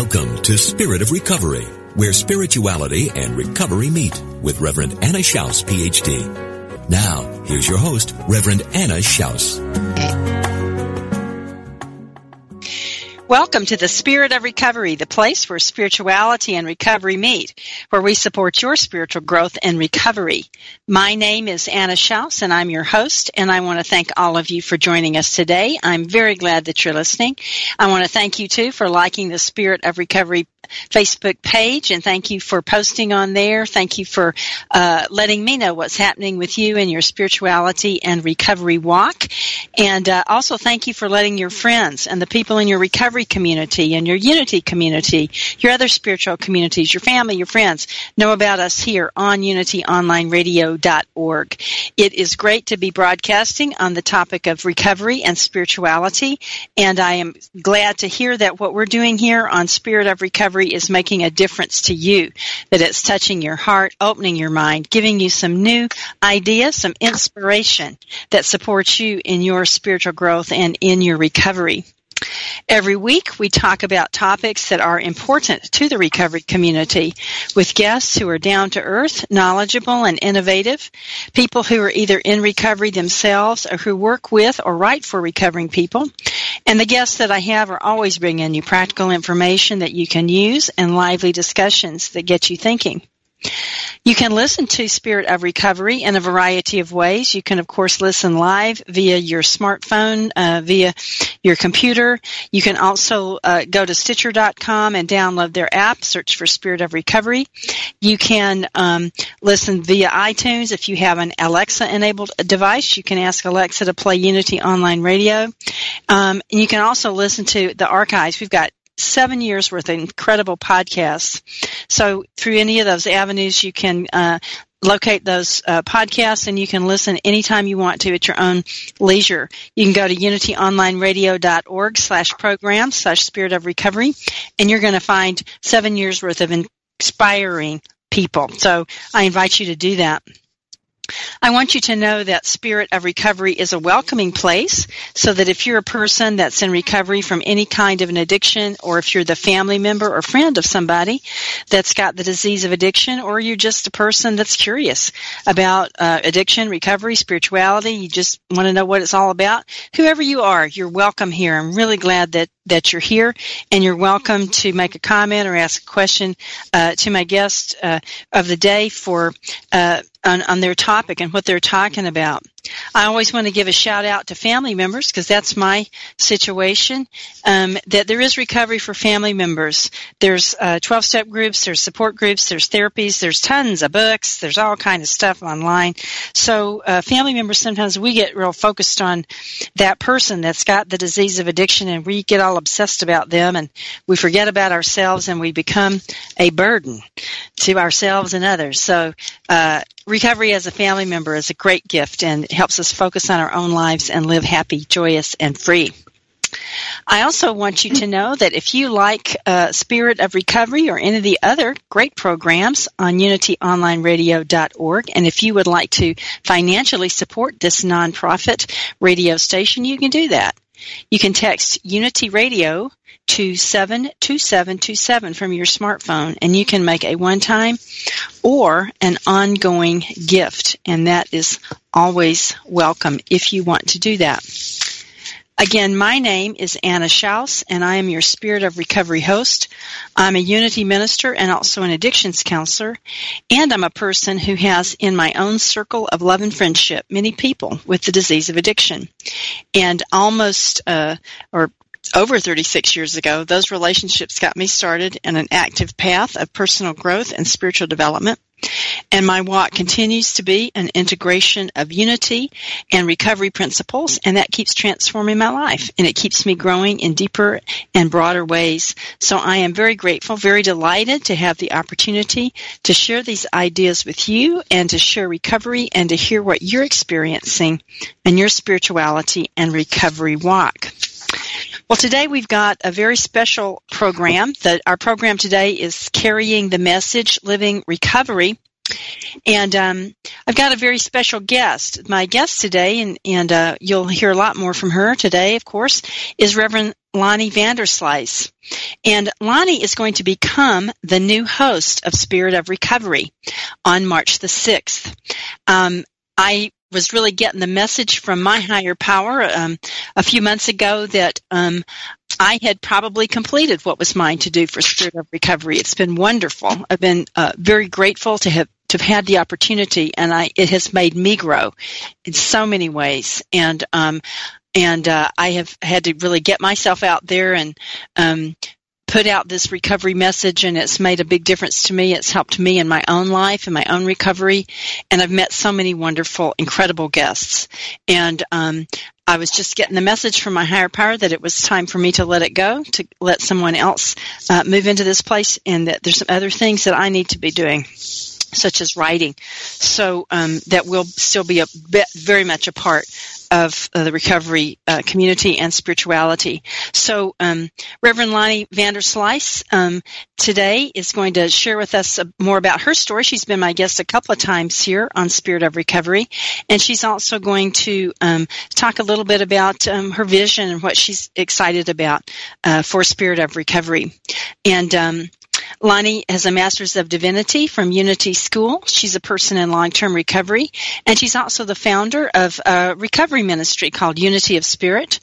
Welcome to Spirit of Recovery, where spirituality and recovery meet with Reverend Anna Schaus, PhD. Now, here's your host, Reverend Anna Schaus. Welcome to the Spirit of Recovery, the place where spirituality and recovery meet, where we support your spiritual growth and recovery. My name is Anna Schaus, and I'm your host, and I want to thank all of you for joining us today. I'm very glad that you're listening. I want to thank you, too, for liking the Spirit of Recovery Facebook page, and thank you for posting on there. Thank you for uh, letting me know what's happening with you and your spirituality and recovery walk. And uh, also thank you for letting your friends and the people in your recovery community and your unity community, your other spiritual communities, your family, your friends know about us here on unityonlineradio.org. It is great to be broadcasting on the topic of recovery and spirituality, and I am glad to hear that what we're doing here on Spirit of Recovery recovery is making a difference to you, that it's touching your heart, opening your mind, giving you some new ideas, some inspiration that supports you in your spiritual growth and in your recovery. Every week, we talk about topics that are important to the recovery community with guests who are down to earth, knowledgeable, and innovative, people who are either in recovery themselves or who work with or write for recovering people. And the guests that I have are always bringing you practical information that you can use and lively discussions that get you thinking. You can listen to Spirit of Recovery in a variety of ways. You can, of course, listen live via your smartphone, uh, via your computer. You can also uh, go to Stitcher.com and download their app, search for Spirit of Recovery. You can um, listen via iTunes. If you have an Alexa enabled device, you can ask Alexa to play Unity Online Radio. Um, and you can also listen to the archives. We've got seven years worth of incredible podcasts. So through any of those avenues, you can uh, locate those uh, podcasts and you can listen anytime you want to at your own leisure. You can go to unityonlineradio.org slash program slash spirit of recovery and you're going to find seven years worth of inspiring people. So I invite you to do that. I want you to know that Spirit of Recovery is a welcoming place so that if you're a person that's in recovery from any kind of an addiction, or if you're the family member or friend of somebody that's got the disease of addiction, or you're just a person that's curious about uh, addiction, recovery, spirituality, you just want to know what it's all about, whoever you are, you're welcome here. I'm really glad that that you're here, and you're welcome to make a comment or ask a question uh, to my guest uh, of the day for uh, on, on their topic and what they're talking about. I always want to give a shout out to family members because that's my situation. Um, that there is recovery for family members. There's uh, 12 step groups, there's support groups, there's therapies, there's tons of books, there's all kind of stuff online. So uh, family members sometimes we get real focused on that person that's got the disease of addiction and we get all obsessed about them and we forget about ourselves and we become a burden to ourselves and others. So uh, recovery as a family member is a great gift and it helps us focus on our own lives and live happy, joyous, and free. I also want you to know that if you like uh, Spirit of Recovery or any of the other great programs on unityonlineradio.org, and if you would like to financially support this nonprofit radio station, you can do that. You can text Unity Radio to 72727 from your smartphone and you can make a one-time or an ongoing gift and that is always welcome if you want to do that. Again, my name is Anna Schaus, and I am your Spirit of Recovery host. I'm a Unity minister and also an addictions counselor, and I'm a person who has in my own circle of love and friendship many people with the disease of addiction. And almost, uh, or over 36 years ago, those relationships got me started in an active path of personal growth and spiritual development. And my walk continues to be an integration of unity and recovery principles, and that keeps transforming my life, and it keeps me growing in deeper and broader ways. So I am very grateful, very delighted to have the opportunity to share these ideas with you and to share recovery and to hear what you're experiencing in your spirituality and recovery walk. Well, today we've got a very special program. That our program today is carrying the message, living recovery. And um, I've got a very special guest. My guest today, and, and uh, you'll hear a lot more from her today, of course, is Reverend Lonnie Vanderslice. And Lonnie is going to become the new host of Spirit of Recovery on March the 6th. Um, I was really getting the message from my higher power um, a few months ago that um, I had probably completed what was mine to do for Spirit of Recovery. It's been wonderful. I've been uh, very grateful to have to have had the opportunity, and I it has made me grow in so many ways. And um, and uh, I have had to really get myself out there and um, put out this recovery message and it's made a big difference to me. It's helped me in my own life and my own recovery. And I've met so many wonderful, incredible guests. And um, I was just getting the message from my higher power that it was time for me to let it go, to let someone else uh, move into this place, and that there's some other things that I need to be doing such as writing. So um, that will still be a bit, very much a part of uh, the recovery uh, community and spirituality. So, um, Reverend Lonnie Vanderslice um, today is going to share with us more about her story. She's been my guest a couple of times here on Spirit of Recovery, and she's also going to um, talk a little bit about um, her vision and what she's excited about uh, for Spirit of Recovery. And um, Lonnie has a Master's of Divinity from Unity School. She's a person in long-term recovery, and she's also the founder of a recovery ministry called Unity of Spirit,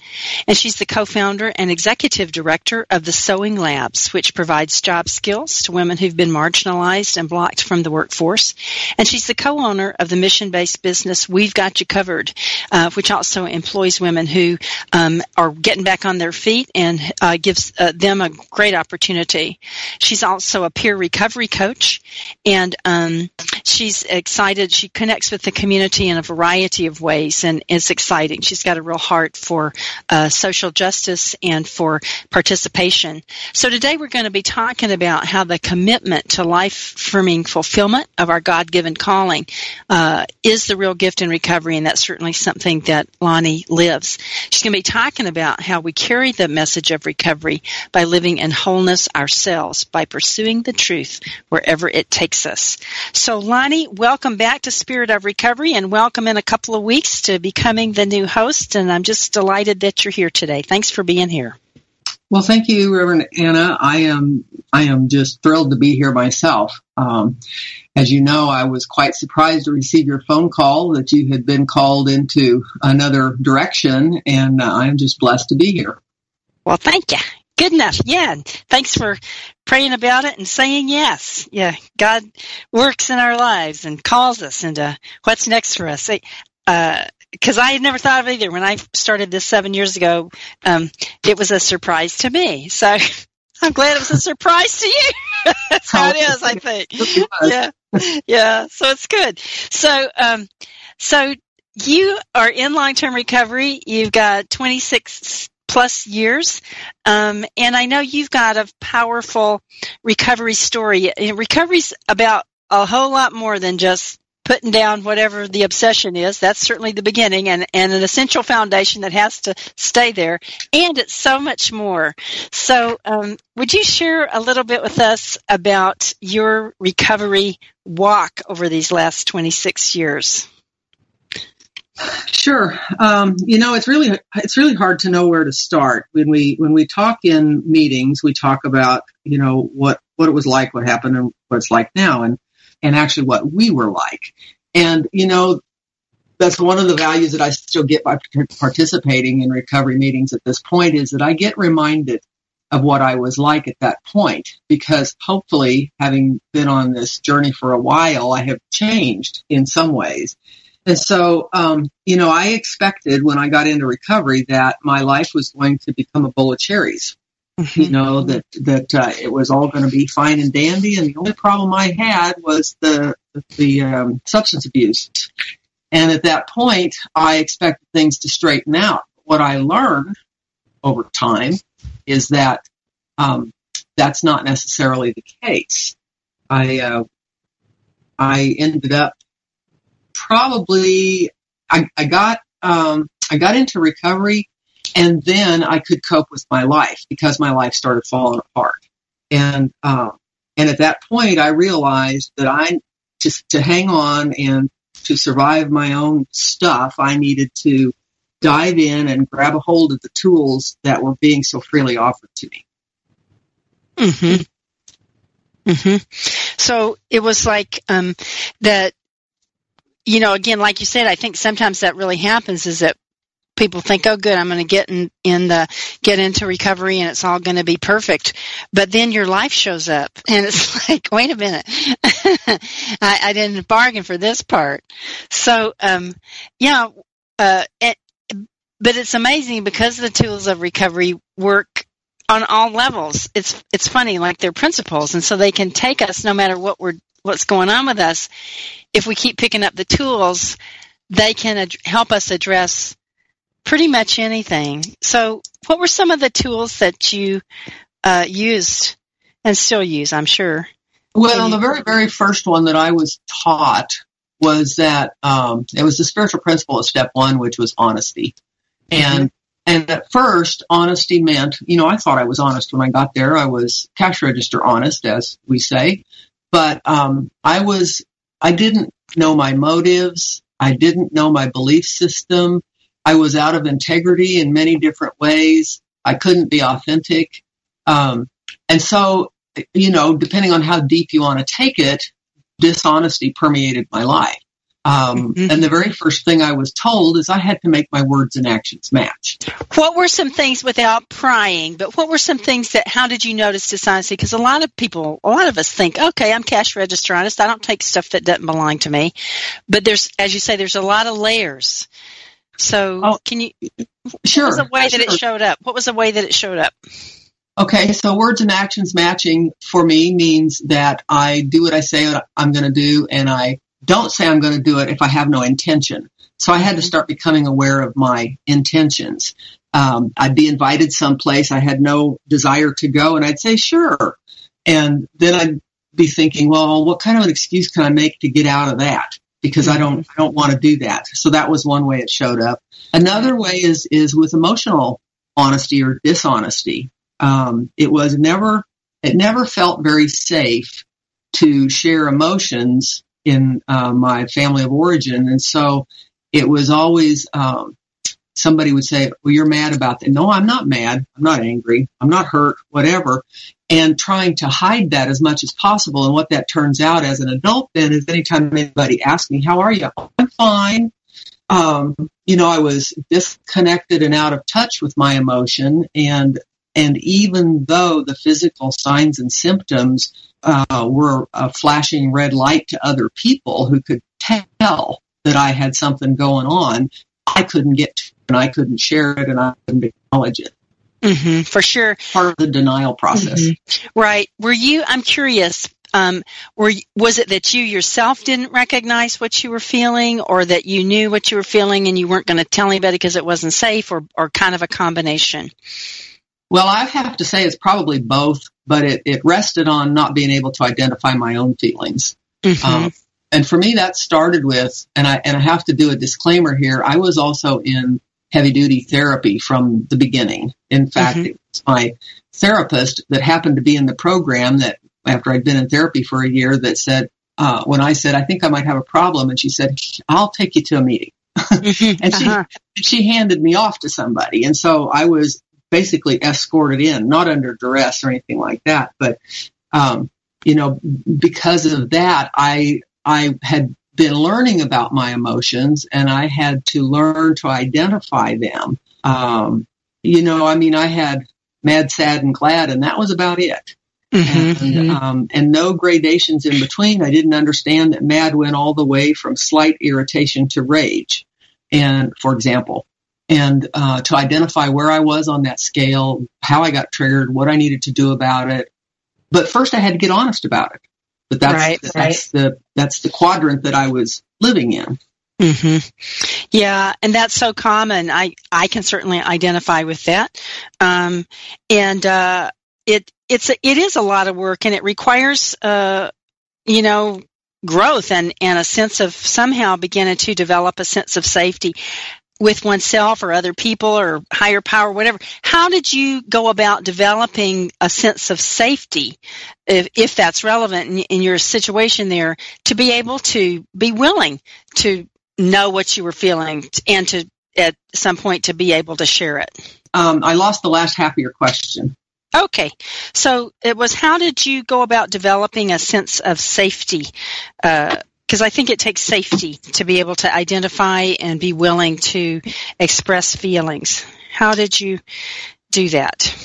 and she's the co-founder and executive director of the Sewing Labs, which provides job skills to women who've been marginalized and blocked from the workforce. And she's the co-owner of the mission-based business We've Got You Covered, uh, which also employs women who um, are getting back on their feet and uh, gives uh, them a great opportunity. She's also a peer recovery coach, and um, she's excited. She connects with the community in a variety of ways, and it's exciting. She's got a real heart for uh, social justice and for participation. So today we're going to be talking about how the commitment to life-affirming fulfillment of our God-given calling uh, is the real gift in recovery, and that's certainly something that Lonnie lives. She's going to be talking about how we carry the message of recovery by living in wholeness ourselves, by pursuing the truth wherever it takes us. So, Lonnie, welcome back to Spirit of Recovery and welcome in a couple of weeks to becoming the new host. And I'm just delighted that you're here today. Thanks for being here. Well, thank you, Reverend Anna. I am I am just thrilled to be here myself. Um, as you know, I was quite surprised to receive your phone call that you had been called into another direction, and uh, I'm just blessed to be here. Well, thank you. Good enough. Yeah. Thanks for praying about it and saying yes. Yeah. God works in our lives and calls us into what's next for us. because uh, I had never thought of it either. When I started this seven years ago, um, it was a surprise to me. So I'm glad it was a surprise to you. That's how it is, I think. Yeah. Yeah. So it's good. So, um, so you are in long-term recovery. You've got 26 plus years. Um, and I know you've got a powerful recovery story. Recovery's about a whole lot more than just putting down whatever the obsession is. That's certainly the beginning and, and an essential foundation that has to stay there. And it's so much more. So, um, would you share a little bit with us about your recovery walk over these last 26 years? Sure. Um, you know, it's really it's really hard to know where to start when we when we talk in meetings. We talk about you know what what it was like, what happened, and what it's like now, and and actually what we were like. And you know, that's one of the values that I still get by participating in recovery meetings at this point is that I get reminded of what I was like at that point because hopefully having been on this journey for a while, I have changed in some ways. And so, um, you know, I expected when I got into recovery that my life was going to become a bowl of cherries. Mm-hmm. You know that that uh, it was all going to be fine and dandy, and the only problem I had was the the um, substance abuse. And at that point, I expected things to straighten out. What I learned over time is that um, that's not necessarily the case. I uh, I ended up probably I, I got um, I got into recovery, and then I could cope with my life because my life started falling apart. And uh, and at that point, I realized that I to to hang on and to survive my own stuff, I needed to dive in and grab a hold of the tools that were being so freely offered to me. Hmm. Hmm. So it was like um, that. You know, again, like you said, I think sometimes that really happens is that people think, "Oh, good, I'm going to get in, in the get into recovery, and it's all going to be perfect." But then your life shows up, and it's like, "Wait a minute, I, I, didn't bargain for this part." So, um, yeah, uh, it, but it's amazing because the tools of recovery work on all levels. It's it's funny, like they're principles, and so they can take us no matter what we're what's going on with us. If we keep picking up the tools, they can ad- help us address pretty much anything. So, what were some of the tools that you uh, used and still use? I'm sure. Well, the very very first one that I was taught was that um, it was the spiritual principle of step one, which was honesty. And mm-hmm. and at first, honesty meant, you know, I thought I was honest when I got there. I was cash register honest, as we say, but um, I was I didn't know my motives. I didn't know my belief system. I was out of integrity in many different ways. I couldn't be authentic. Um, and so, you know, depending on how deep you want to take it, dishonesty permeated my life. Um, mm-hmm. And the very first thing I was told is I had to make my words and actions match. What were some things without prying, but what were some things that, how did you notice dishonesty? Because a lot of people, a lot of us think, okay, I'm cash register honest. I don't take stuff that doesn't belong to me. But there's, as you say, there's a lot of layers. So oh, can you, sure. What was the way sure. that it showed up? What was the way that it showed up? Okay, so words and actions matching for me means that I do what I say I'm going to do and I don't say I'm going to do it if I have no intention. So I had to start becoming aware of my intentions. Um, I'd be invited someplace I had no desire to go, and I'd say sure, and then I'd be thinking, well, what kind of an excuse can I make to get out of that? Because I don't, I don't want to do that. So that was one way it showed up. Another way is is with emotional honesty or dishonesty. Um, it was never, it never felt very safe to share emotions in uh, my family of origin. And so it was always um, somebody would say, Well, you're mad about that. No, I'm not mad. I'm not angry. I'm not hurt, whatever. And trying to hide that as much as possible. And what that turns out as an adult then is anytime anybody asks me, How are you? I'm fine. Um, you know, I was disconnected and out of touch with my emotion. And and even though the physical signs and symptoms uh, were a flashing red light to other people who could tell that I had something going on, I couldn't get to it and I couldn't share it and I couldn't acknowledge it. Mm-hmm, for sure. Part of the denial process. Mm-hmm. Right. Were you, I'm curious, um, were, was it that you yourself didn't recognize what you were feeling or that you knew what you were feeling and you weren't going to tell anybody because it wasn't safe or, or kind of a combination? Well, I have to say it's probably both, but it, it rested on not being able to identify my own feelings. Mm-hmm. Um, and for me, that started with, and I and I have to do a disclaimer here. I was also in heavy duty therapy from the beginning. In fact, mm-hmm. it was my therapist that happened to be in the program that after I'd been in therapy for a year that said, uh, when I said, I think I might have a problem, and she said, I'll take you to a meeting. Mm-hmm. and she uh-huh. she handed me off to somebody, and so I was basically escorted in, not under duress or anything like that. But, um, you know, because of that, I, I had been learning about my emotions and I had to learn to identify them. Um, you know, I mean, I had mad, sad, and glad, and that was about it. Mm-hmm, and, mm-hmm. um, and no gradations in between. I didn't understand that mad went all the way from slight irritation to rage. And for example, and uh, to identify where I was on that scale, how I got triggered, what I needed to do about it. But first, I had to get honest about it. But that's right, that's right. the that's the quadrant that I was living in. Mm-hmm. Yeah, and that's so common. I I can certainly identify with that, um, and uh, it it's a, it is a lot of work, and it requires uh, you know growth and and a sense of somehow beginning to develop a sense of safety with oneself or other people or higher power, whatever. How did you go about developing a sense of safety, if, if that's relevant in, in, your situation there, to be able to be willing to know what you were feeling and to, at some point, to be able to share it? Um, I lost the last half of your question. Okay, so it was how did you go about developing a sense of safety uh, because I think it takes safety to be able to identify and be willing to express feelings. How did you do that?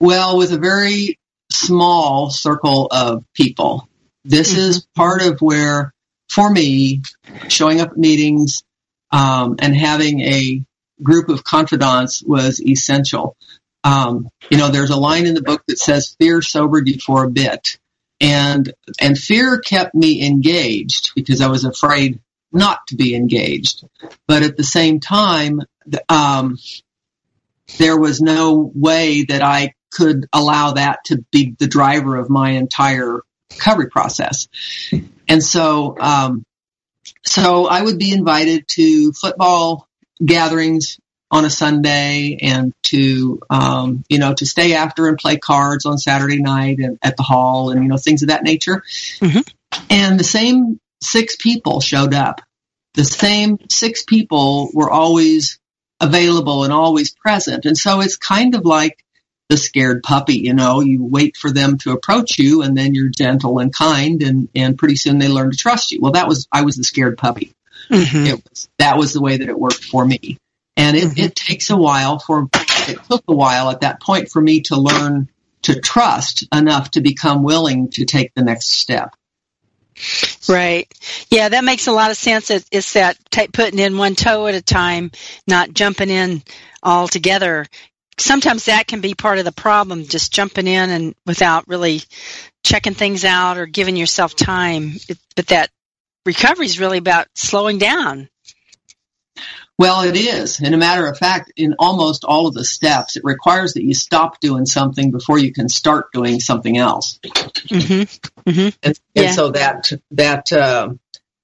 Well, with a very small circle of people. This mm-hmm. is part of where, for me, showing up at meetings um, and having a group of confidants was essential. Um, you know, there's a line in the book that says, "Fear sobered you for a bit." And and fear kept me engaged because I was afraid not to be engaged. But at the same time, um, there was no way that I could allow that to be the driver of my entire recovery process. And so, um, so I would be invited to football gatherings on a Sunday and to, um, you know, to stay after and play cards on Saturday night and at the hall and, you know, things of that nature. Mm-hmm. And the same six people showed up. The same six people were always available and always present. And so it's kind of like the scared puppy, you know, you wait for them to approach you and then you're gentle and kind and, and pretty soon they learn to trust you. Well, that was, I was the scared puppy. Mm-hmm. It was, that was the way that it worked for me. And it, mm-hmm. it takes a while for, it took a while at that point for me to learn to trust enough to become willing to take the next step. Right. Yeah, that makes a lot of sense. it's that t- putting in one toe at a time, not jumping in all together. Sometimes that can be part of the problem, just jumping in and without really checking things out or giving yourself time. It, but that recovery is really about slowing down well, it is. And a matter of fact, in almost all of the steps, it requires that you stop doing something before you can start doing something else. Mm-hmm. Mm-hmm. And, yeah. and, so that that uh,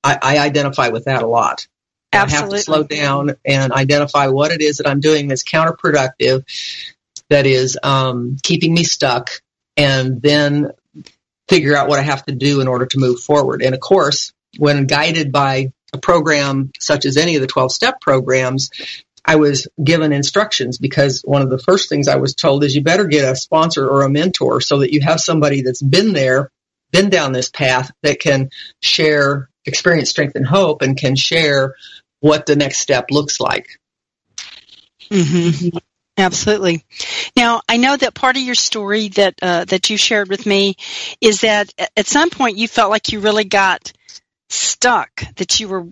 I, I, identify with that a lot. Absolutely. I have to slow down and identify what it is that I'm doing that's counterproductive, that is um, keeping me stuck, and then figure out what I have to do in order to move forward. And of course, when guided by a program such as any of the 12 step programs, I was given instructions because one of the first things I was told is you better get a sponsor or a mentor so that you have somebody that's been there, been down this path that can share experience, strength, and hope and can share what the next step looks like. Mm-hmm. Absolutely. Now, I know that part of your story that uh, that you shared with me is that at some point you felt like you really got stuck, that you were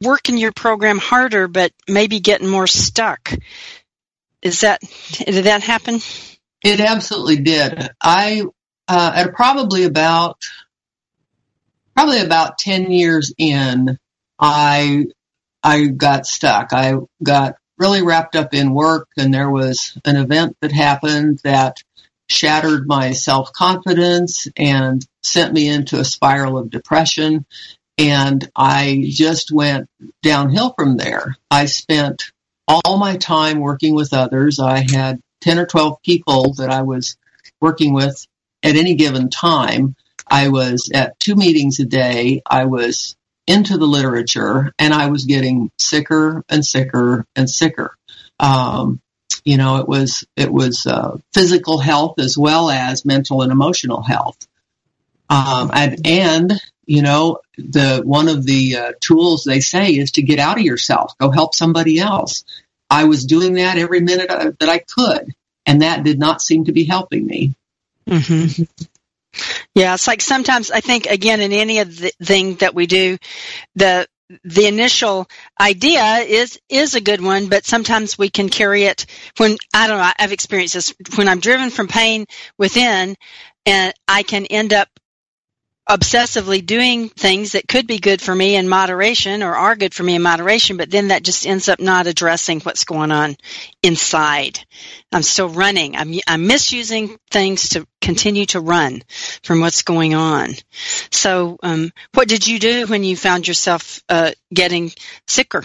working your program harder, but maybe getting more stuck. Is that, did that happen? It absolutely did. I, uh, at probably about, probably about 10 years in, I, I got stuck. I got really wrapped up in work and there was an event that happened that shattered my self confidence and sent me into a spiral of depression. And I just went downhill from there. I spent all my time working with others. I had 10 or 12 people that I was working with at any given time. I was at two meetings a day. I was into the literature and I was getting sicker and sicker and sicker. Um, you know, it was, it was, uh, physical health as well as mental and emotional health. Um, and, and You know, the one of the uh, tools they say is to get out of yourself, go help somebody else. I was doing that every minute I, that I could, and that did not seem to be helping me. Mm-hmm. Yeah, it's like sometimes I think again in any of the thing that we do, the the initial idea is is a good one, but sometimes we can carry it when I don't know. I've experienced this when I'm driven from pain within, and I can end up obsessively doing things that could be good for me in moderation or are good for me in moderation, but then that just ends up not addressing what's going on inside. I'm still running. I'm, I'm misusing things to continue to run from what's going on. So, um, what did you do when you found yourself uh, getting sicker?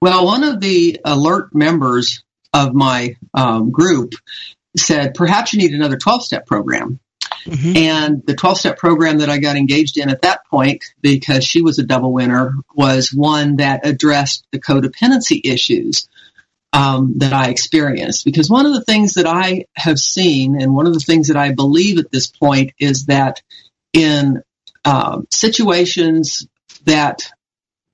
Well, one of the alert members of my um, group said, perhaps you need another 12 step program. Mm-hmm. And the 12 step program that I got engaged in at that point, because she was a double winner, was one that addressed the codependency issues um, that I experienced. Because one of the things that I have seen, and one of the things that I believe at this point, is that in um, situations that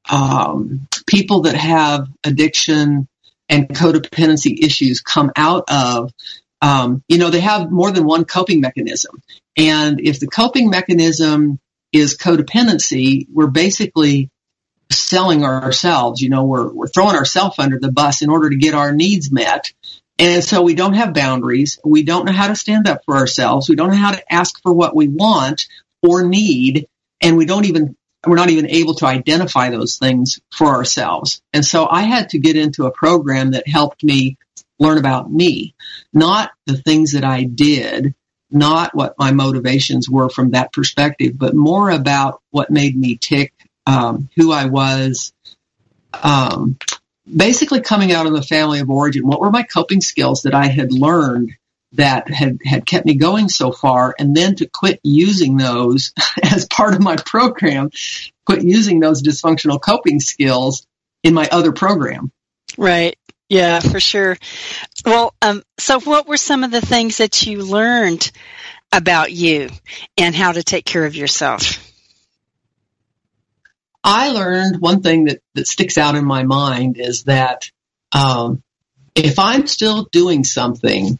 um, people that have addiction and codependency issues come out of, um, you know, they have more than one coping mechanism. And if the coping mechanism is codependency, we're basically selling ourselves. You know, we're, we're throwing ourselves under the bus in order to get our needs met. And so we don't have boundaries. We don't know how to stand up for ourselves. We don't know how to ask for what we want or need. And we don't even, we're not even able to identify those things for ourselves. And so I had to get into a program that helped me learn about me, not the things that I did, not what my motivations were from that perspective, but more about what made me tick, um, who I was, um, basically coming out of the family of origin. What were my coping skills that I had learned that had, had kept me going so far and then to quit using those as part of my program, quit using those dysfunctional coping skills in my other program. Right. Yeah, for sure. Well, um, so what were some of the things that you learned about you and how to take care of yourself? I learned one thing that, that sticks out in my mind is that um, if I'm still doing something,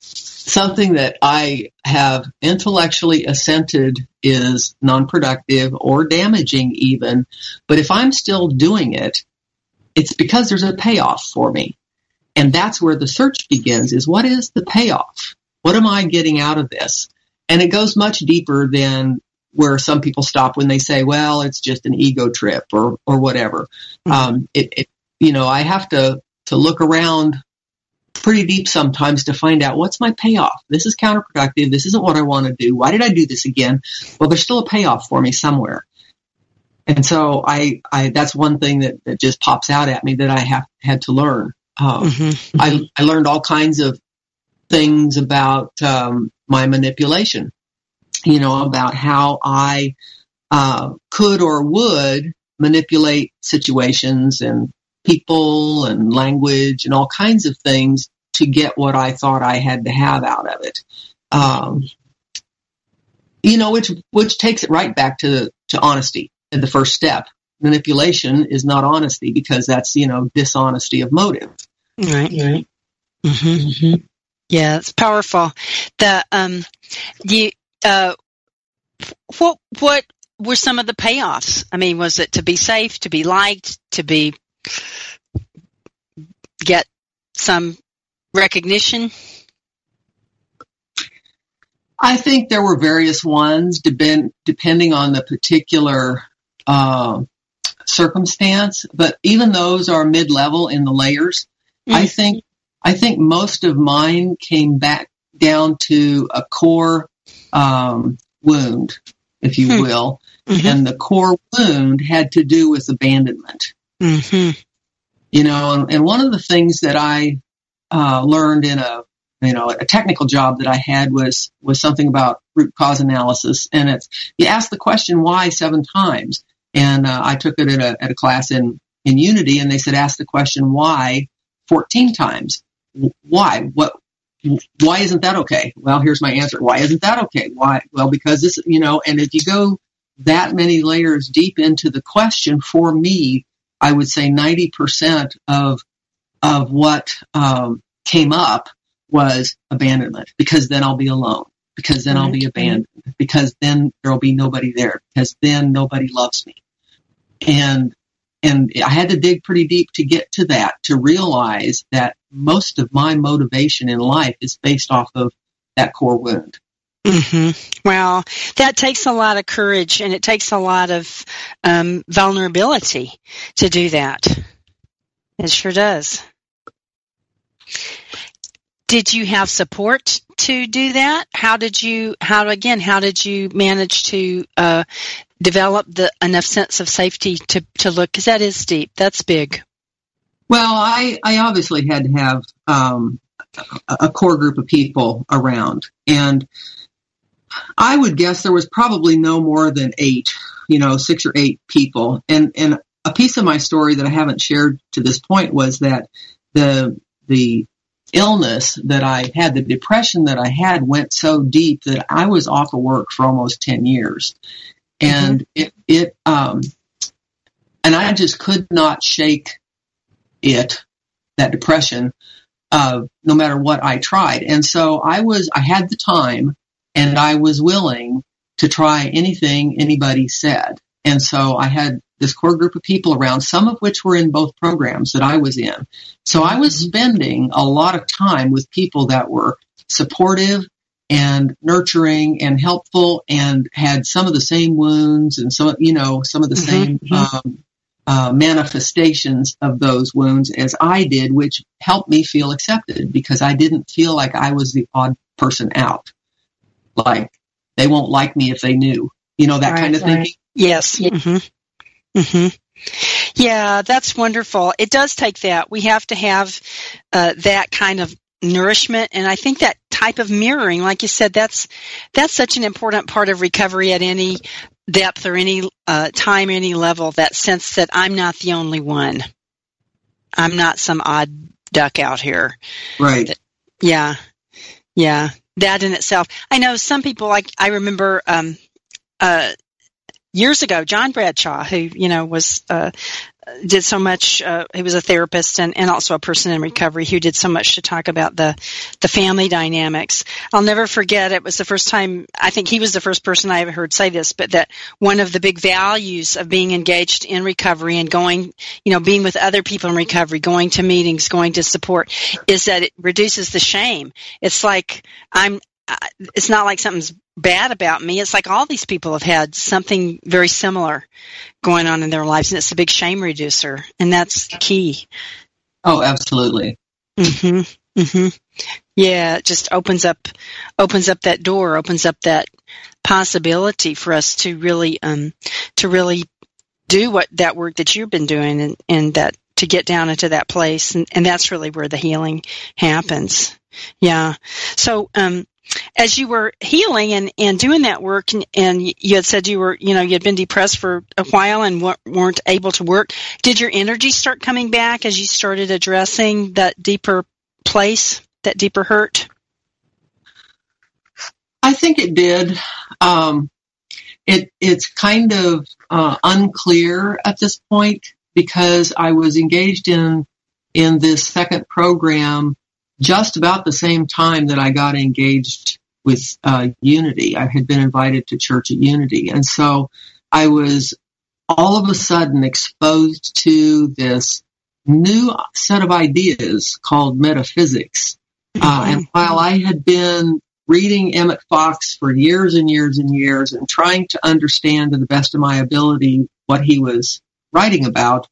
something that I have intellectually assented is non-productive or damaging even, but if I'm still doing it, it's because there's a payoff for me. And that's where the search begins is what is the payoff? What am I getting out of this? And it goes much deeper than where some people stop when they say, well, it's just an ego trip or, or whatever. Mm-hmm. Um, it, it, you know, I have to, to look around pretty deep sometimes to find out what's my payoff. This is counterproductive. This isn't what I want to do. Why did I do this again? Well, there's still a payoff for me somewhere. And so I, I, that's one thing that, that just pops out at me that I have had to learn. Um, mm-hmm. I, I learned all kinds of things about um, my manipulation, you know, about how I uh, could or would manipulate situations and people and language and all kinds of things to get what I thought I had to have out of it. Um, you know, which which takes it right back to to honesty the first step. Manipulation is not honesty because that's, you know, dishonesty of motive. Right, right. Mm-hmm, mm-hmm. Yeah, it's powerful. The, um, you, uh, what, what were some of the payoffs? I mean, was it to be safe, to be liked, to be, get some recognition? I think there were various ones, depend, depending on the particular uh, circumstance, but even those are mid-level in the layers. Mm-hmm. I think I think most of mine came back down to a core um, wound, if you mm-hmm. will, mm-hmm. and the core wound had to do with abandonment. Mm-hmm. You know, and, and, one of the things that I uh, learned in a you know a technical job that I had was was something about root cause analysis, and it's you ask the question why seven times, and uh, I took it at a, at a class in, in Unity, and they said, ask the question why 14 times. Why? What? why isn't that okay? Well, here's my answer. Why isn't that okay? Why? Well, because this, you know, and if you go that many layers deep into the question, for me, I would say 90% of, of what, um, came up was abandonment because then I'll be alone because then I'll be abandoned because then there'll be nobody there because then nobody loves me. And and I had to dig pretty deep to get to that to realize that most of my motivation in life is based off of that core wound. Mm-hmm. Well, that takes a lot of courage and it takes a lot of um, vulnerability to do that. It sure does. Did you have support to do that? How did you, how again, how did you manage to uh, develop the enough sense of safety to, to look? Because that is deep. That's big. Well, I, I obviously had to have um, a, a core group of people around. And I would guess there was probably no more than eight, you know, six or eight people. And, and a piece of my story that I haven't shared to this point was that the, the illness that I had, the depression that I had went so deep that I was off of work for almost 10 years. And mm-hmm. it, it, um, and I just could not shake it, that depression, uh, no matter what I tried. And so I was, I had the time and I was willing to try anything anybody said. And so I had this core group of people around, some of which were in both programs that I was in. So I was mm-hmm. spending a lot of time with people that were supportive and nurturing and helpful and had some of the same wounds and some, you know, some of the mm-hmm. same, mm-hmm. um, uh, manifestations of those wounds as I did, which helped me feel accepted because I didn't feel like I was the odd person out. Like they won't like me if they knew, you know, that right, kind of right. thinking. Yes. Mm-hmm. Mm-hmm. Yeah, that's wonderful. It does take that. We have to have uh, that kind of nourishment, and I think that type of mirroring, like you said, that's that's such an important part of recovery at any depth or any uh, time, any level. That sense that I'm not the only one. I'm not some odd duck out here. Right. Yeah. Yeah. That in itself. I know some people like I remember um, uh, years ago, John Bradshaw, who you know was uh, did so much. Uh, he was a therapist and, and also a person in recovery who did so much to talk about the the family dynamics. I'll never forget. It was the first time I think he was the first person I ever heard say this, but that one of the big values of being engaged in recovery and going, you know, being with other people in recovery, going to meetings, going to support, is that it reduces the shame. It's like I'm it's not like something's bad about me. It's like all these people have had something very similar going on in their lives, and it's a big shame reducer, and that's key. Oh, absolutely. Mm-hmm. Mm-hmm. Yeah, it just opens up opens up that door, opens up that possibility for us to really um to really do what that work that you've been doing and, and that to get down into that place and, and that's really where the healing happens. Yeah. So um as you were healing and, and doing that work and, and you had said you were you know you had been depressed for a while and weren't able to work did your energy start coming back as you started addressing that deeper place that deeper hurt? I think it did. Um, it it's kind of uh, unclear at this point because i was engaged in in this second program just about the same time that I got engaged with uh, Unity. I had been invited to church at Unity. And so I was all of a sudden exposed to this new set of ideas called metaphysics. Uh, and while I had been reading Emmett Fox for years and years and years and trying to understand to the best of my ability what he was writing about,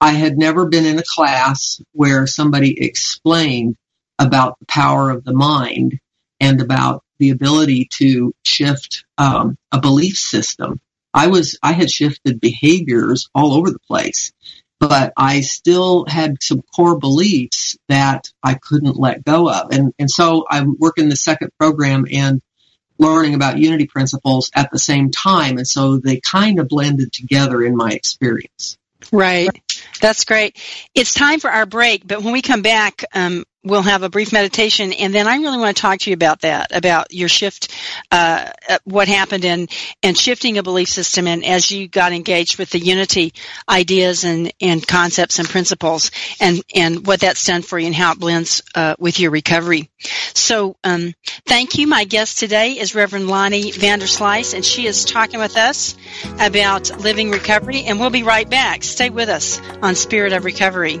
I had never been in a class where somebody explained about the power of the mind and about the ability to shift um, a belief system. I was I had shifted behaviors all over the place, but I still had some core beliefs that I couldn't let go of, and and so I'm working the second program and learning about unity principles at the same time, and so they kind of blended together in my experience. Right. That's great. It's time for our break, but when we come back, um, we'll have a brief meditation, and then I really want to talk to you about that, about your shift, uh, uh, what happened in and shifting a belief system, and as you got engaged with the unity ideas and, and concepts and principles, and and what that's done for you, and how it blends uh, with your recovery. So, um, thank you. My guest today is Reverend Lonnie Vanderslice, and she is talking with us about living recovery, and we'll be right back. Stay with us on Spirit of Recovery.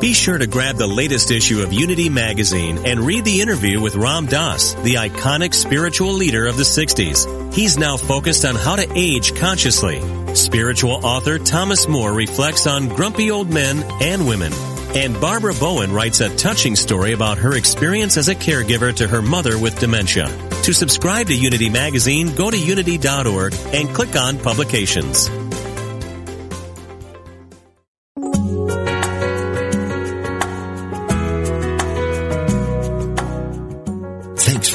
Be sure to grab the latest issue of Unity Magazine and read the interview with Ram Dass, the iconic spiritual leader of the 60s. He's now focused on how to age consciously. Spiritual author Thomas Moore reflects on grumpy old men and women. And Barbara Bowen writes a touching story about her experience as a caregiver to her mother with dementia. To subscribe to Unity Magazine, go to unity.org and click on Publications.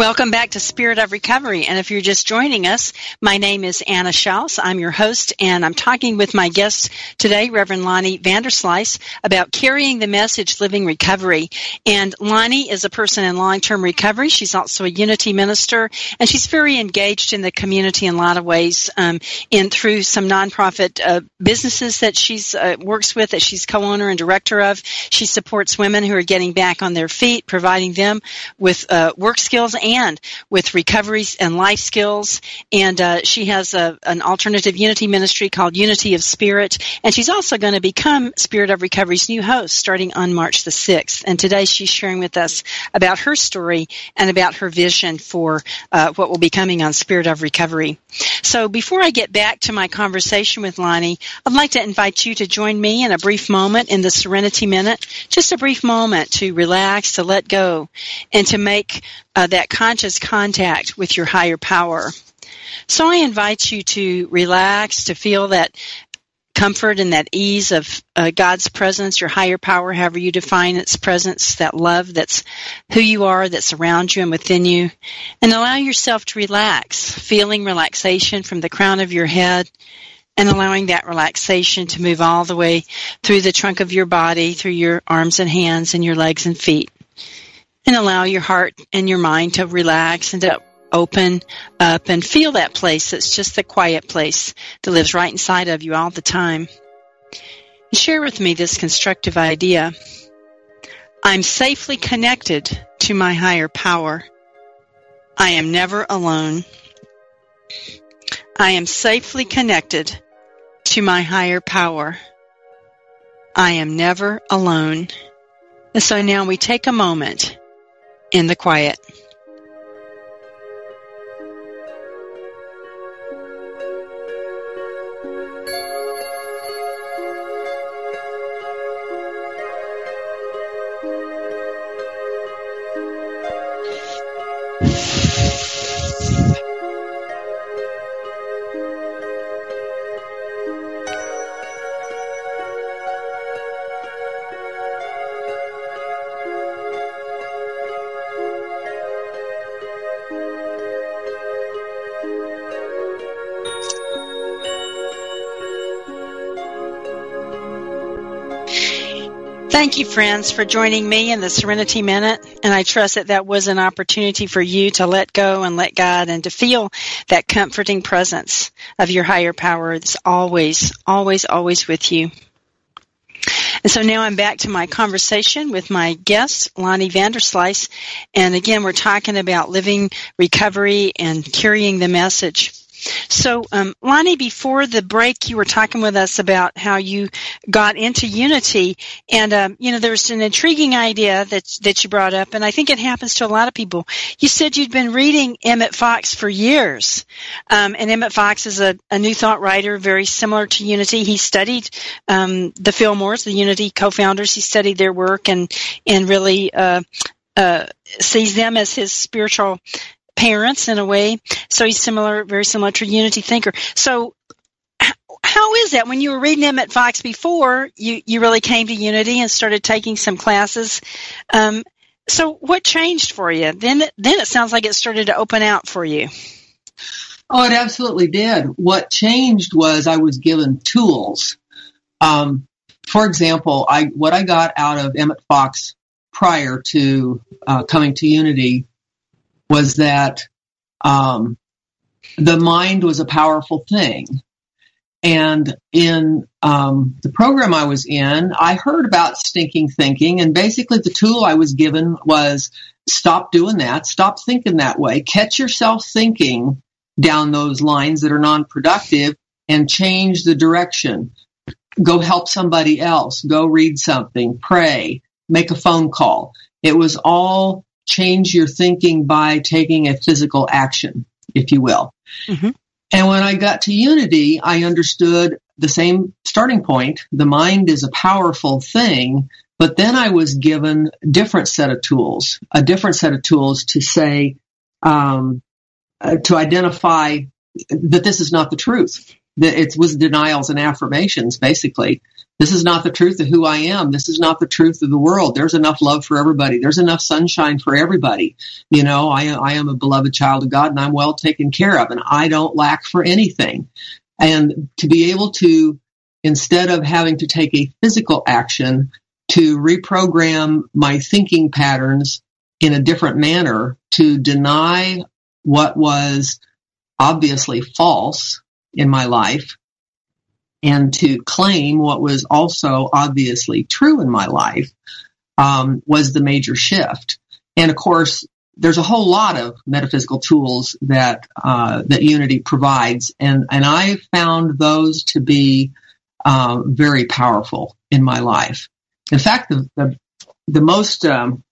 Welcome back to Spirit of Recovery. And if you're just joining us, my name is Anna Schaus. I'm your host, and I'm talking with my guest today, Reverend Lonnie Vanderslice, about carrying the message living recovery. And Lonnie is a person in long-term recovery. She's also a unity minister, and she's very engaged in the community in a lot of ways, um, through some nonprofit uh, businesses that she's uh, works with, that she's co-owner and director of. She supports women who are getting back on their feet, providing them with uh, work skills with recoveries and life skills. And uh, she has a, an alternative unity ministry called Unity of Spirit. And she's also going to become Spirit of Recovery's new host starting on March the 6th. And today she's sharing with us about her story and about her vision for uh, what will be coming on Spirit of Recovery. So before I get back to my conversation with Lonnie, I'd like to invite you to join me in a brief moment in the Serenity Minute, just a brief moment to relax, to let go, and to make uh, that conscious contact with your higher power. So I invite you to relax, to feel that comfort and that ease of uh, God's presence, your higher power, however you define its presence, that love that's who you are, that's around you and within you. And allow yourself to relax, feeling relaxation from the crown of your head and allowing that relaxation to move all the way through the trunk of your body, through your arms and hands and your legs and feet. And allow your heart and your mind to relax and to open up and feel that place that's just the quiet place that lives right inside of you all the time. Share with me this constructive idea. I'm safely connected to my higher power. I am never alone. I am safely connected to my higher power. I am never alone. And so now we take a moment in the quiet. Thank you, friends, for joining me in the Serenity Minute. And I trust that that was an opportunity for you to let go and let God and to feel that comforting presence of your higher power that's always, always, always with you. And so now I'm back to my conversation with my guest, Lonnie Vanderslice. And again, we're talking about living recovery and carrying the message. So, um, Lonnie, before the break, you were talking with us about how you got into Unity, and um, you know, there's an intriguing idea that that you brought up, and I think it happens to a lot of people. You said you'd been reading Emmett Fox for years, um, and Emmett Fox is a, a, New Thought writer, very similar to Unity. He studied um, the Fillmores, the Unity co-founders. He studied their work and and really. Uh, uh, sees them as his spiritual parents in a way. So he's similar, very similar to Unity Thinker. So how is that when you were reading Emmett Fox before you, you really came to Unity and started taking some classes? Um, so what changed for you? Then, then it sounds like it started to open out for you. Oh, it absolutely did. What changed was I was given tools. Um, for example, I what I got out of Emmett Fox prior to uh, coming to Unity was that um, the mind was a powerful thing. And in um, the program I was in, I heard about stinking thinking, and basically the tool I was given was stop doing that, stop thinking that way, catch yourself thinking down those lines that are non-productive, and change the direction. Go help somebody else. Go read something. Pray. Make a phone call. It was all change your thinking by taking a physical action, if you will. Mm-hmm. And when I got to Unity, I understood the same starting point. The mind is a powerful thing, but then I was given a different set of tools, a different set of tools to say, um, uh, to identify that this is not the truth. That it was denials and affirmations, basically. This is not the truth of who I am. This is not the truth of the world. There's enough love for everybody. There's enough sunshine for everybody. You know, I, I am a beloved child of God and I'm well taken care of and I don't lack for anything. And to be able to, instead of having to take a physical action, to reprogram my thinking patterns in a different manner to deny what was obviously false in my life and to claim what was also obviously true in my life um, was the major shift. And of course, there's a whole lot of metaphysical tools that uh, that Unity provides, and and I found those to be uh, very powerful in my life. In fact, the the, the most um,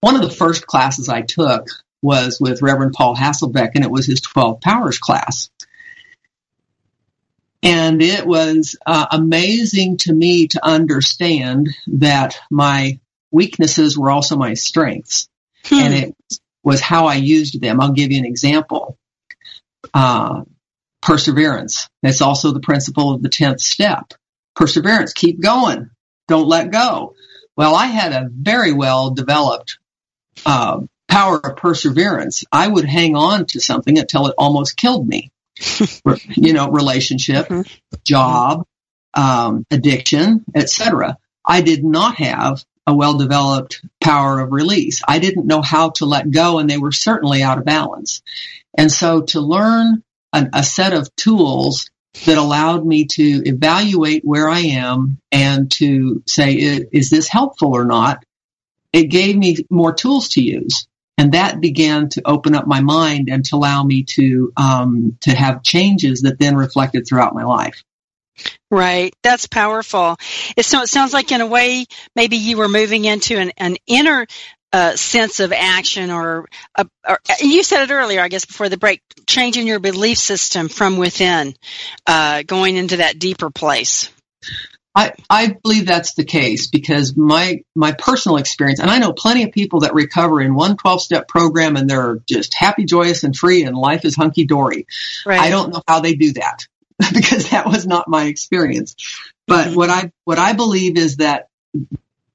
one of the first classes I took was with Reverend Paul Hasselbeck, and it was his 12 Powers class. And it was uh, amazing to me to understand that my weaknesses were also my strengths. Hmm. And it was how I used them. I'll give you an example. Uh, perseverance. That's also the principle of the 10th step. Perseverance, keep going. Don't let go. Well, I had a very well developed uh, power of perseverance. I would hang on to something until it almost killed me. you know, relationship, mm-hmm. job, um, addiction, etc. I did not have a well developed power of release. I didn't know how to let go, and they were certainly out of balance. And so to learn an, a set of tools that allowed me to evaluate where I am and to say, is this helpful or not? It gave me more tools to use. And that began to open up my mind and to allow me to, um, to have changes that then reflected throughout my life. Right. That's powerful. So it sounds like in a way, maybe you were moving into an, an inner uh, sense of action or, uh, or, you said it earlier, I guess, before the break, changing your belief system from within, uh, going into that deeper place. I, I believe that's the case because my my personal experience, and I know plenty of people that recover in one 12 step program and they're just happy, joyous, and free, and life is hunky dory. Right. I don't know how they do that. because that was not my experience. But mm-hmm. what I what I believe is that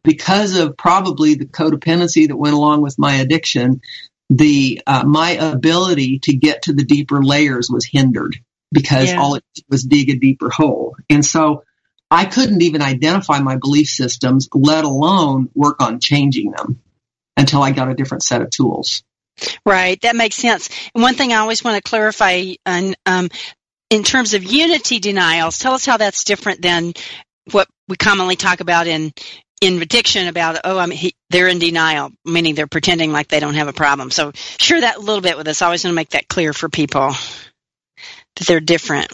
because of probably the codependency that went along with my addiction, the uh, my ability to get to the deeper layers was hindered because yeah. all it was dig a deeper hole. And so I couldn't even identify my belief systems, let alone work on changing them until I got a different set of tools. Right, that makes sense. And one thing I always want to clarify, and um, in terms of unity denials, tell us how that's different than what we commonly talk about in in addiction about oh I'm he, they're in denial, meaning they're pretending like they don't have a problem. So share that a little bit with us. I always want to make that clear for people that they're different.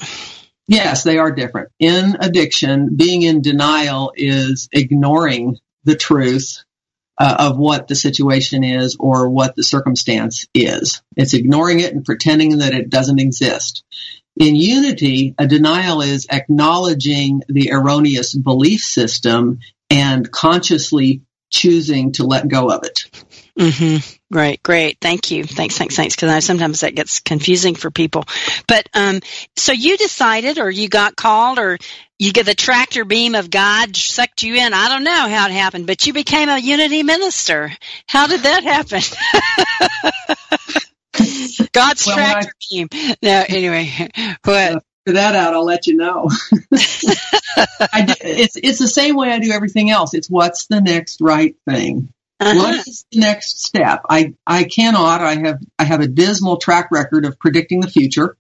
Yes, they are different. In addiction, being in denial is ignoring the truth uh, of what the situation is or what the circumstance is. It's ignoring it and pretending that it doesn't exist. In unity, a denial is acknowledging the erroneous belief system and consciously choosing to let go of it. Mm-hmm. Great, great. Thank you. Thanks, thanks, thanks. Because sometimes that gets confusing for people. But um, so you decided, or you got called, or you get the tractor beam of God sucked you in. I don't know how it happened, but you became a unity minister. How did that happen? God's well, tractor I, beam. No, anyway, but uh, for that out, I'll let you know. I do, it's it's the same way I do everything else. It's what's the next right thing. Uh-huh. What is the next step? I I cannot. I have I have a dismal track record of predicting the future.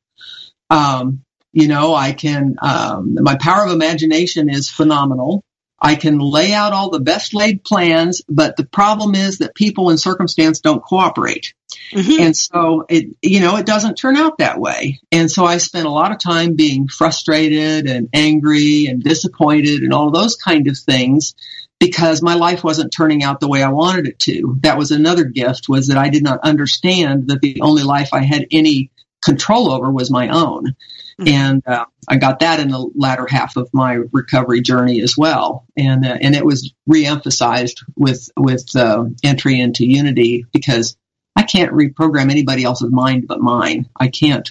Um, you know, I can. Um, my power of imagination is phenomenal. I can lay out all the best laid plans, but the problem is that people and circumstance don't cooperate. Mm-hmm. And so it, you know, it doesn't turn out that way. And so I spent a lot of time being frustrated and angry and disappointed and all those kind of things because my life wasn't turning out the way I wanted it to. That was another gift was that I did not understand that the only life I had any control over was my own. Mm-hmm. And uh, I got that in the latter half of my recovery journey as well, and uh, and it was reemphasized with with uh, entry into Unity because I can't reprogram anybody else's mind but mine. I can't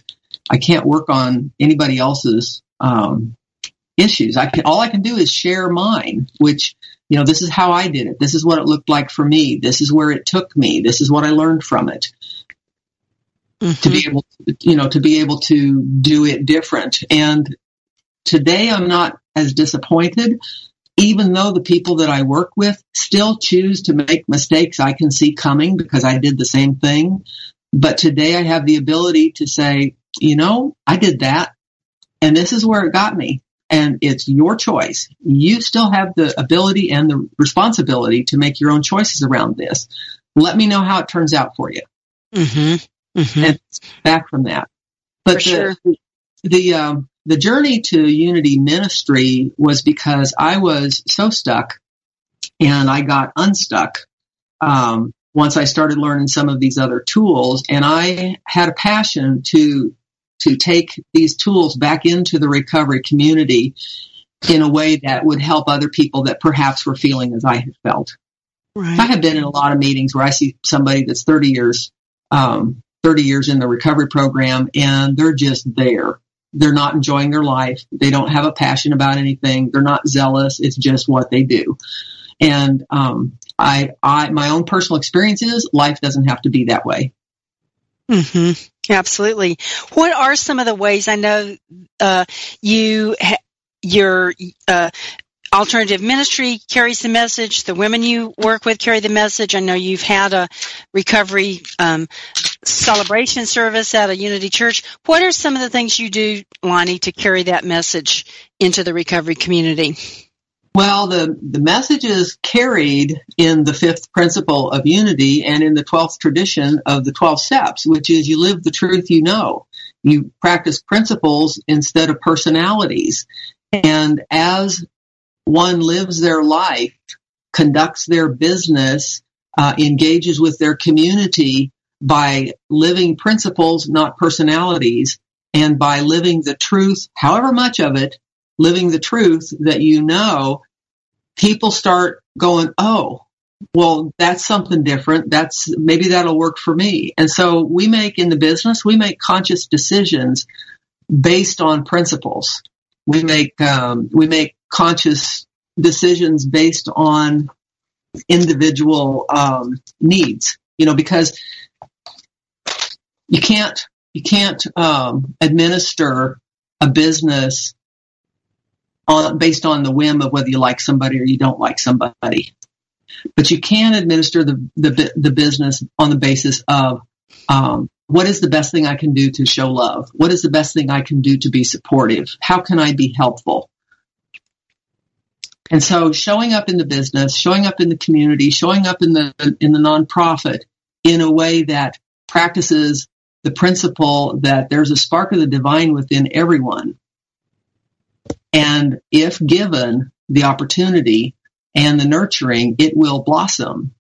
I can't work on anybody else's um, issues. I can all I can do is share mine, which you know this is how I did it. This is what it looked like for me. This is where it took me. This is what I learned from it mm-hmm. to be able to, you know, to be able to do it different. And today I'm not as disappointed, even though the people that I work with still choose to make mistakes I can see coming because I did the same thing. But today I have the ability to say, you know, I did that and this is where it got me. And it's your choice. You still have the ability and the responsibility to make your own choices around this. Let me know how it turns out for you. Mm-hmm mm-hmm. and back from that. But the, sure. the, um, the journey to Unity Ministry was because I was so stuck and I got unstuck um, once I started learning some of these other tools. And I had a passion to to take these tools back into the recovery community in a way that would help other people that perhaps were feeling as I had felt. Right. I have been in a lot of meetings where I see somebody that's 30 years um, 30 years in the recovery program and they're just there. they're not enjoying their life. They don't have a passion about anything. They're not zealous. It's just what they do. And um, I, I, my own personal experience is life doesn't have to be that way. Mm-hmm. Absolutely. What are some of the ways I know uh, you ha- your uh, alternative ministry carries the message. The women you work with carry the message. I know you've had a recovery um, celebration service at a Unity Church. What are some of the things you do, Lonnie, to carry that message into the recovery community? Well, the, the message is carried in the fifth principle of unity and in the 12th tradition of the 12 steps, which is you live the truth you know. You practice principles instead of personalities. And as one lives their life, conducts their business, uh, engages with their community by living principles, not personalities, and by living the truth, however much of it, living the truth that you know, people start going, oh, well, that's something different. That's maybe that'll work for me. And so we make in the business, we make conscious decisions based on principles. We make um, we make conscious decisions based on individual um, needs. You know, because you can't you can't um, administer a business on, based on the whim of whether you like somebody or you don't like somebody. But you can administer the the, the business on the basis of um, what is the best thing I can do to show love? What is the best thing I can do to be supportive? How can I be helpful? And so showing up in the business, showing up in the community, showing up in the in the nonprofit in a way that practices the principle that there's a spark of the divine within everyone. And if given the opportunity and the nurturing, it will blossom.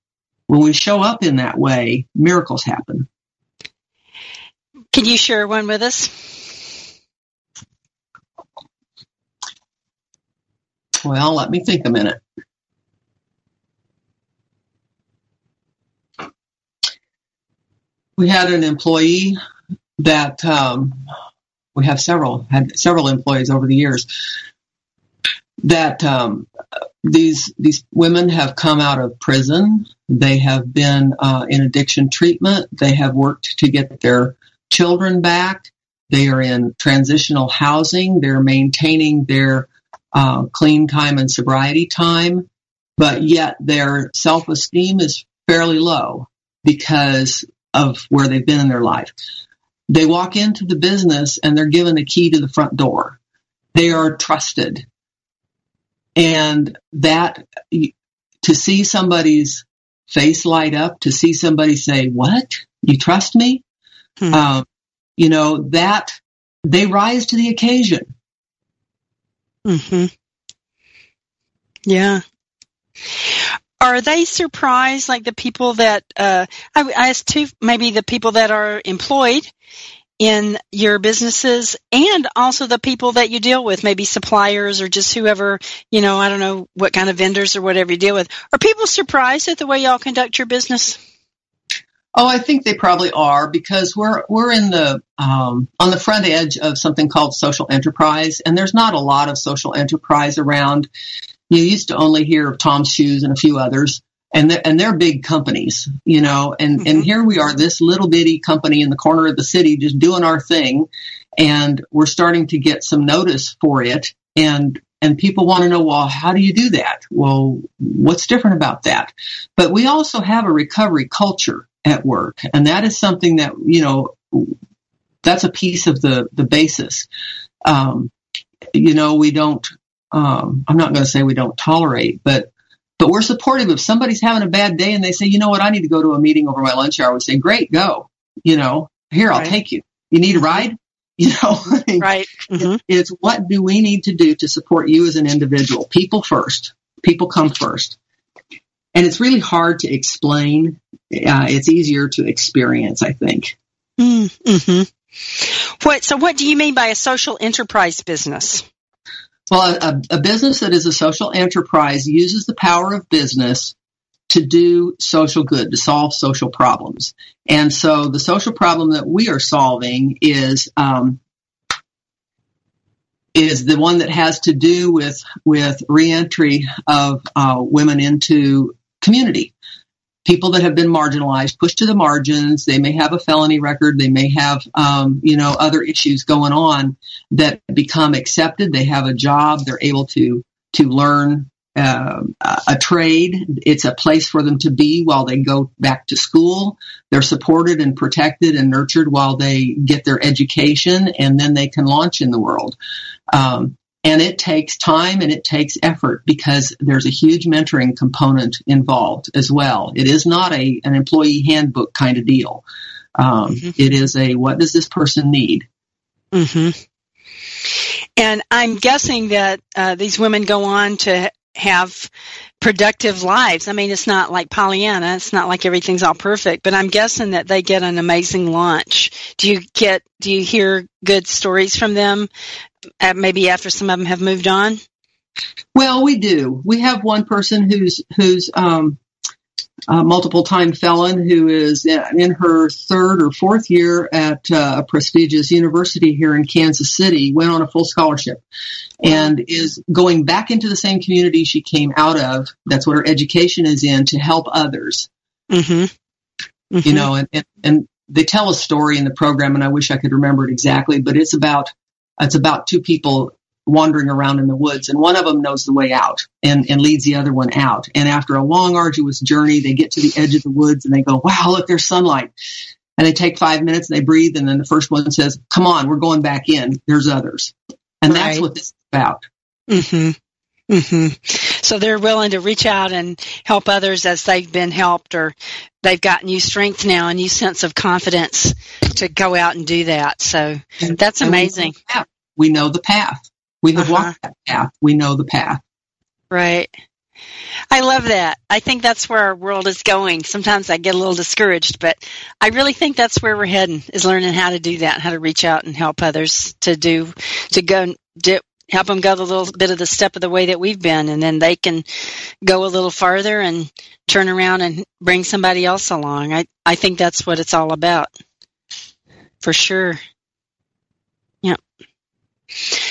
When we show up in that way, miracles happen. Can you share one with us? Well, let me think a minute. We had an employee that um, we have several had several employees over the years that um, these these women have come out of prison. They have been uh, in addiction treatment. They have worked to get their children back. They are in transitional housing. They're maintaining their uh, clean time and sobriety time, but yet their self esteem is fairly low because of where they've been in their life. They walk into the business and they're given a key to the front door. They are trusted. And that, to see somebody's face light up, to see somebody say, What? You trust me? Hmm. Um, you know, that they rise to the occasion. Hmm. Yeah. Are they surprised, like the people that uh, I, I asked too, maybe the people that are employed in your businesses, and also the people that you deal with, maybe suppliers or just whoever you know. I don't know what kind of vendors or whatever you deal with. Are people surprised at the way y'all conduct your business? Oh, I think they probably are because we're we're in the um, on the front edge of something called social enterprise, and there's not a lot of social enterprise around. You used to only hear of Tom's Shoes and a few others, and they're, and they're big companies, you know. And mm-hmm. and here we are, this little bitty company in the corner of the city, just doing our thing, and we're starting to get some notice for it, and and people want to know, well, how do you do that? Well, what's different about that? But we also have a recovery culture at work. And that is something that, you know, that's a piece of the, the basis. Um, you know, we don't, um, I'm not going to say we don't tolerate, but, but we're supportive. If somebody's having a bad day and they say, you know what, I need to go to a meeting over my lunch hour, we say, great, go. You know, here, I'll right. take you. You need a ride? You know, right. Mm-hmm. It's what do we need to do to support you as an individual? People first. People come first. And it's really hard to explain. Uh, it's easier to experience, I think. Mm-hmm. What, so what do you mean by a social enterprise business? Well, a, a business that is a social enterprise uses the power of business to do social good, to solve social problems. And so the social problem that we are solving is um, is the one that has to do with with reentry of uh, women into community. People that have been marginalized, pushed to the margins. They may have a felony record. They may have, um, you know, other issues going on that become accepted. They have a job. They're able to to learn uh, a trade. It's a place for them to be while they go back to school. They're supported and protected and nurtured while they get their education, and then they can launch in the world. Um, and it takes time and it takes effort because there's a huge mentoring component involved as well. It is not a an employee handbook kind of deal. Um, mm-hmm. it is a what does this person need? Mm-hmm. And I'm guessing that uh, these women go on to have productive lives. I mean, it's not like Pollyanna. It's not like everything's all perfect, but I'm guessing that they get an amazing launch. Do you get, do you hear good stories from them? Maybe after some of them have moved on? Well, we do. We have one person who's, who's, um, a multiple time felon who is in her third or fourth year at uh, a prestigious university here in Kansas City, went on a full scholarship and is going back into the same community she came out of. That's what her education is in to help others. Mm-hmm. Mm-hmm. You know, and, and, and they tell a story in the program and I wish I could remember it exactly, but it's about, it's about two people wandering around in the woods and one of them knows the way out and, and leads the other one out. And after a long, arduous journey, they get to the edge of the woods and they go, wow, look, there's sunlight. And they take five minutes and they breathe. And then the first one says, come on, we're going back in. There's others. And right. that's what this is about. Mm-hmm. Mm-hmm. So they're willing to reach out and help others as they've been helped or they've got new strength now, a new sense of confidence to go out and do that. So that's amazing. We know the path. We have uh-huh. walked that path. We know the path. Right. I love that. I think that's where our world is going. Sometimes I get a little discouraged, but I really think that's where we're heading is learning how to do that, how to reach out and help others to do, to go, do, help them go the little bit of the step of the way that we've been. And then they can go a little farther and turn around and bring somebody else along. I, I think that's what it's all about. For sure. Yep.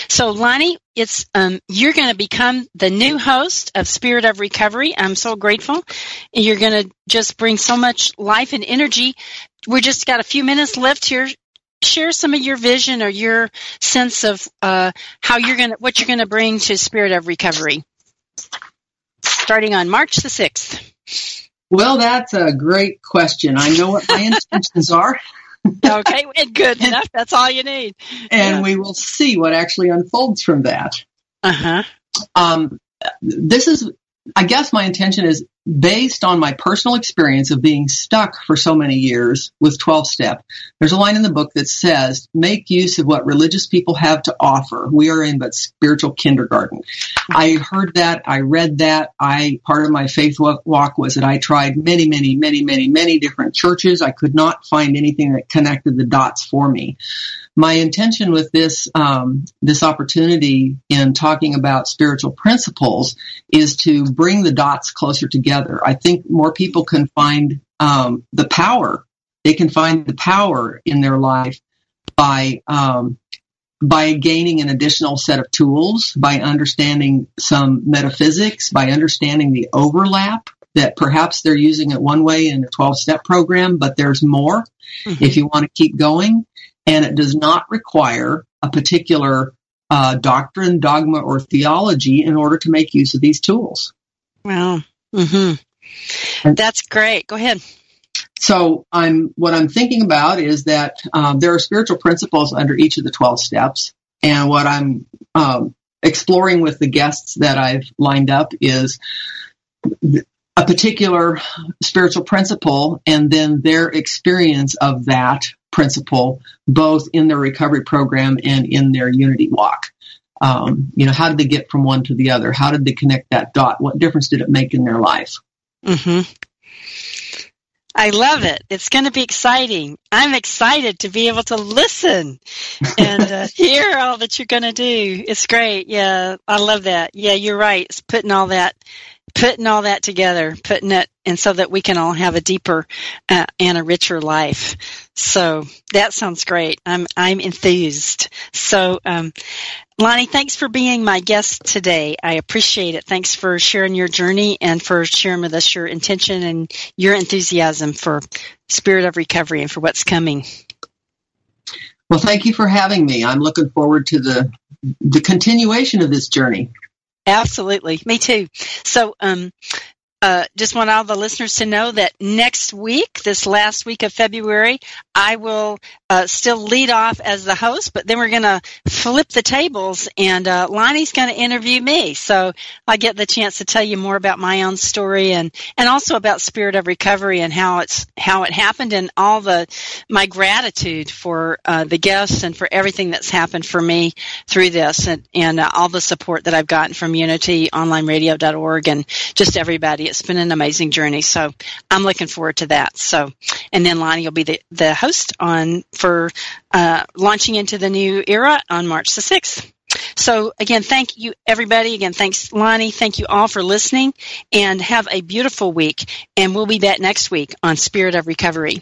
So, Lonnie, it's um, you're going to become the new host of Spirit of Recovery. I'm so grateful. You're going to just bring so much life and energy. We just got a few minutes left here. Share some of your vision or your sense of uh, how you're going to, what you're going to bring to Spirit of Recovery, starting on March the sixth. Well, that's a great question. I know what my intentions are okay, good enough. That's all you need. And yeah. we will see what actually unfolds from that. Uh huh. Um, this is, I guess, my intention is based on my personal experience of being stuck for so many years with 12 step. There's a line in the book that says, make use of what religious people have to offer. We are in but spiritual kindergarten. I heard that. I read that. I, part of my faith walk was that I tried many, many, many, many, many different churches. I could not find anything that connected the dots for me my intention with this um, this opportunity in talking about spiritual principles is to bring the dots closer together. I think more people can find um, the power. They can find the power in their life by um, by gaining an additional set of tools, by understanding some metaphysics, by understanding the overlap that perhaps they're using it one way in a 12 step program, but there's more mm-hmm. if you want to keep going and it does not require a particular uh, doctrine, dogma, or theology in order to make use of these tools. Wow. Mm-hmm. That's great. Go ahead. So I'm what I'm thinking about is that um, there are spiritual principles under each of the 12 steps, and what I'm um, exploring with the guests that I've lined up is a particular spiritual principle and then their experience of that principle, both in their recovery program and in their unity walk. Um, you know, how did they get from one to the other? How did they connect that dot? What difference did it make in their life? Mm-hmm. I love it. It's going to be exciting. I'm excited to be able to listen and uh, hear all that you're going to do. It's great. Yeah, I love that. Yeah, you're right. It's putting all that putting all that together, putting it, and so that we can all have a deeper uh, and a richer life. So that sounds great. I'm I'm enthused. So, um, Lonnie, thanks for being my guest today. I appreciate it. Thanks for sharing your journey and for sharing with us your intention and your enthusiasm for Spirit of Recovery and for what's coming. Well, thank you for having me. I'm looking forward to the the continuation of this journey. Absolutely. Me too. So, um, uh, just want all the listeners to know that next week, this last week of February, I will uh, still lead off as the host, but then we're going to flip the tables and uh, Lonnie's going to interview me. So I get the chance to tell you more about my own story and, and also about Spirit of Recovery and how it's how it happened and all the my gratitude for uh, the guests and for everything that's happened for me through this and, and uh, all the support that I've gotten from UnityOnlineRadio.org and just everybody it's been an amazing journey. So I'm looking forward to that. So, and then Lonnie will be the, the host on for uh, launching into the new era on March the 6th. So again, thank you everybody. Again, thanks Lonnie. Thank you all for listening and have a beautiful week. And we'll be back next week on Spirit of Recovery.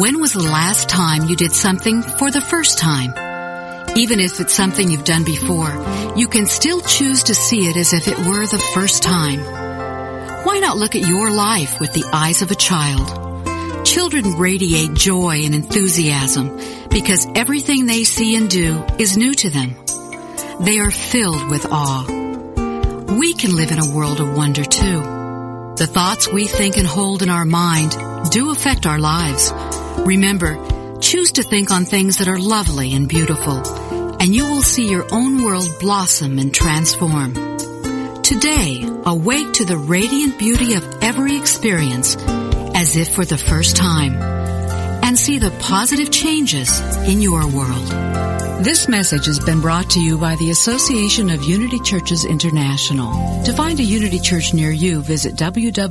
When was the last time you did something for the first time? Even if it's something you've done before, you can still choose to see it as if it were the first time. Why not look at your life with the eyes of a child? Children radiate joy and enthusiasm because everything they see and do is new to them. They are filled with awe. We can live in a world of wonder too. The thoughts we think and hold in our mind do affect our lives. Remember, choose to think on things that are lovely and beautiful, and you will see your own world blossom and transform. Today, awake to the radiant beauty of every experience as if for the first time, and see the positive changes in your world. This message has been brought to you by the Association of Unity Churches International. To find a Unity Church near you, visit www.unity.org.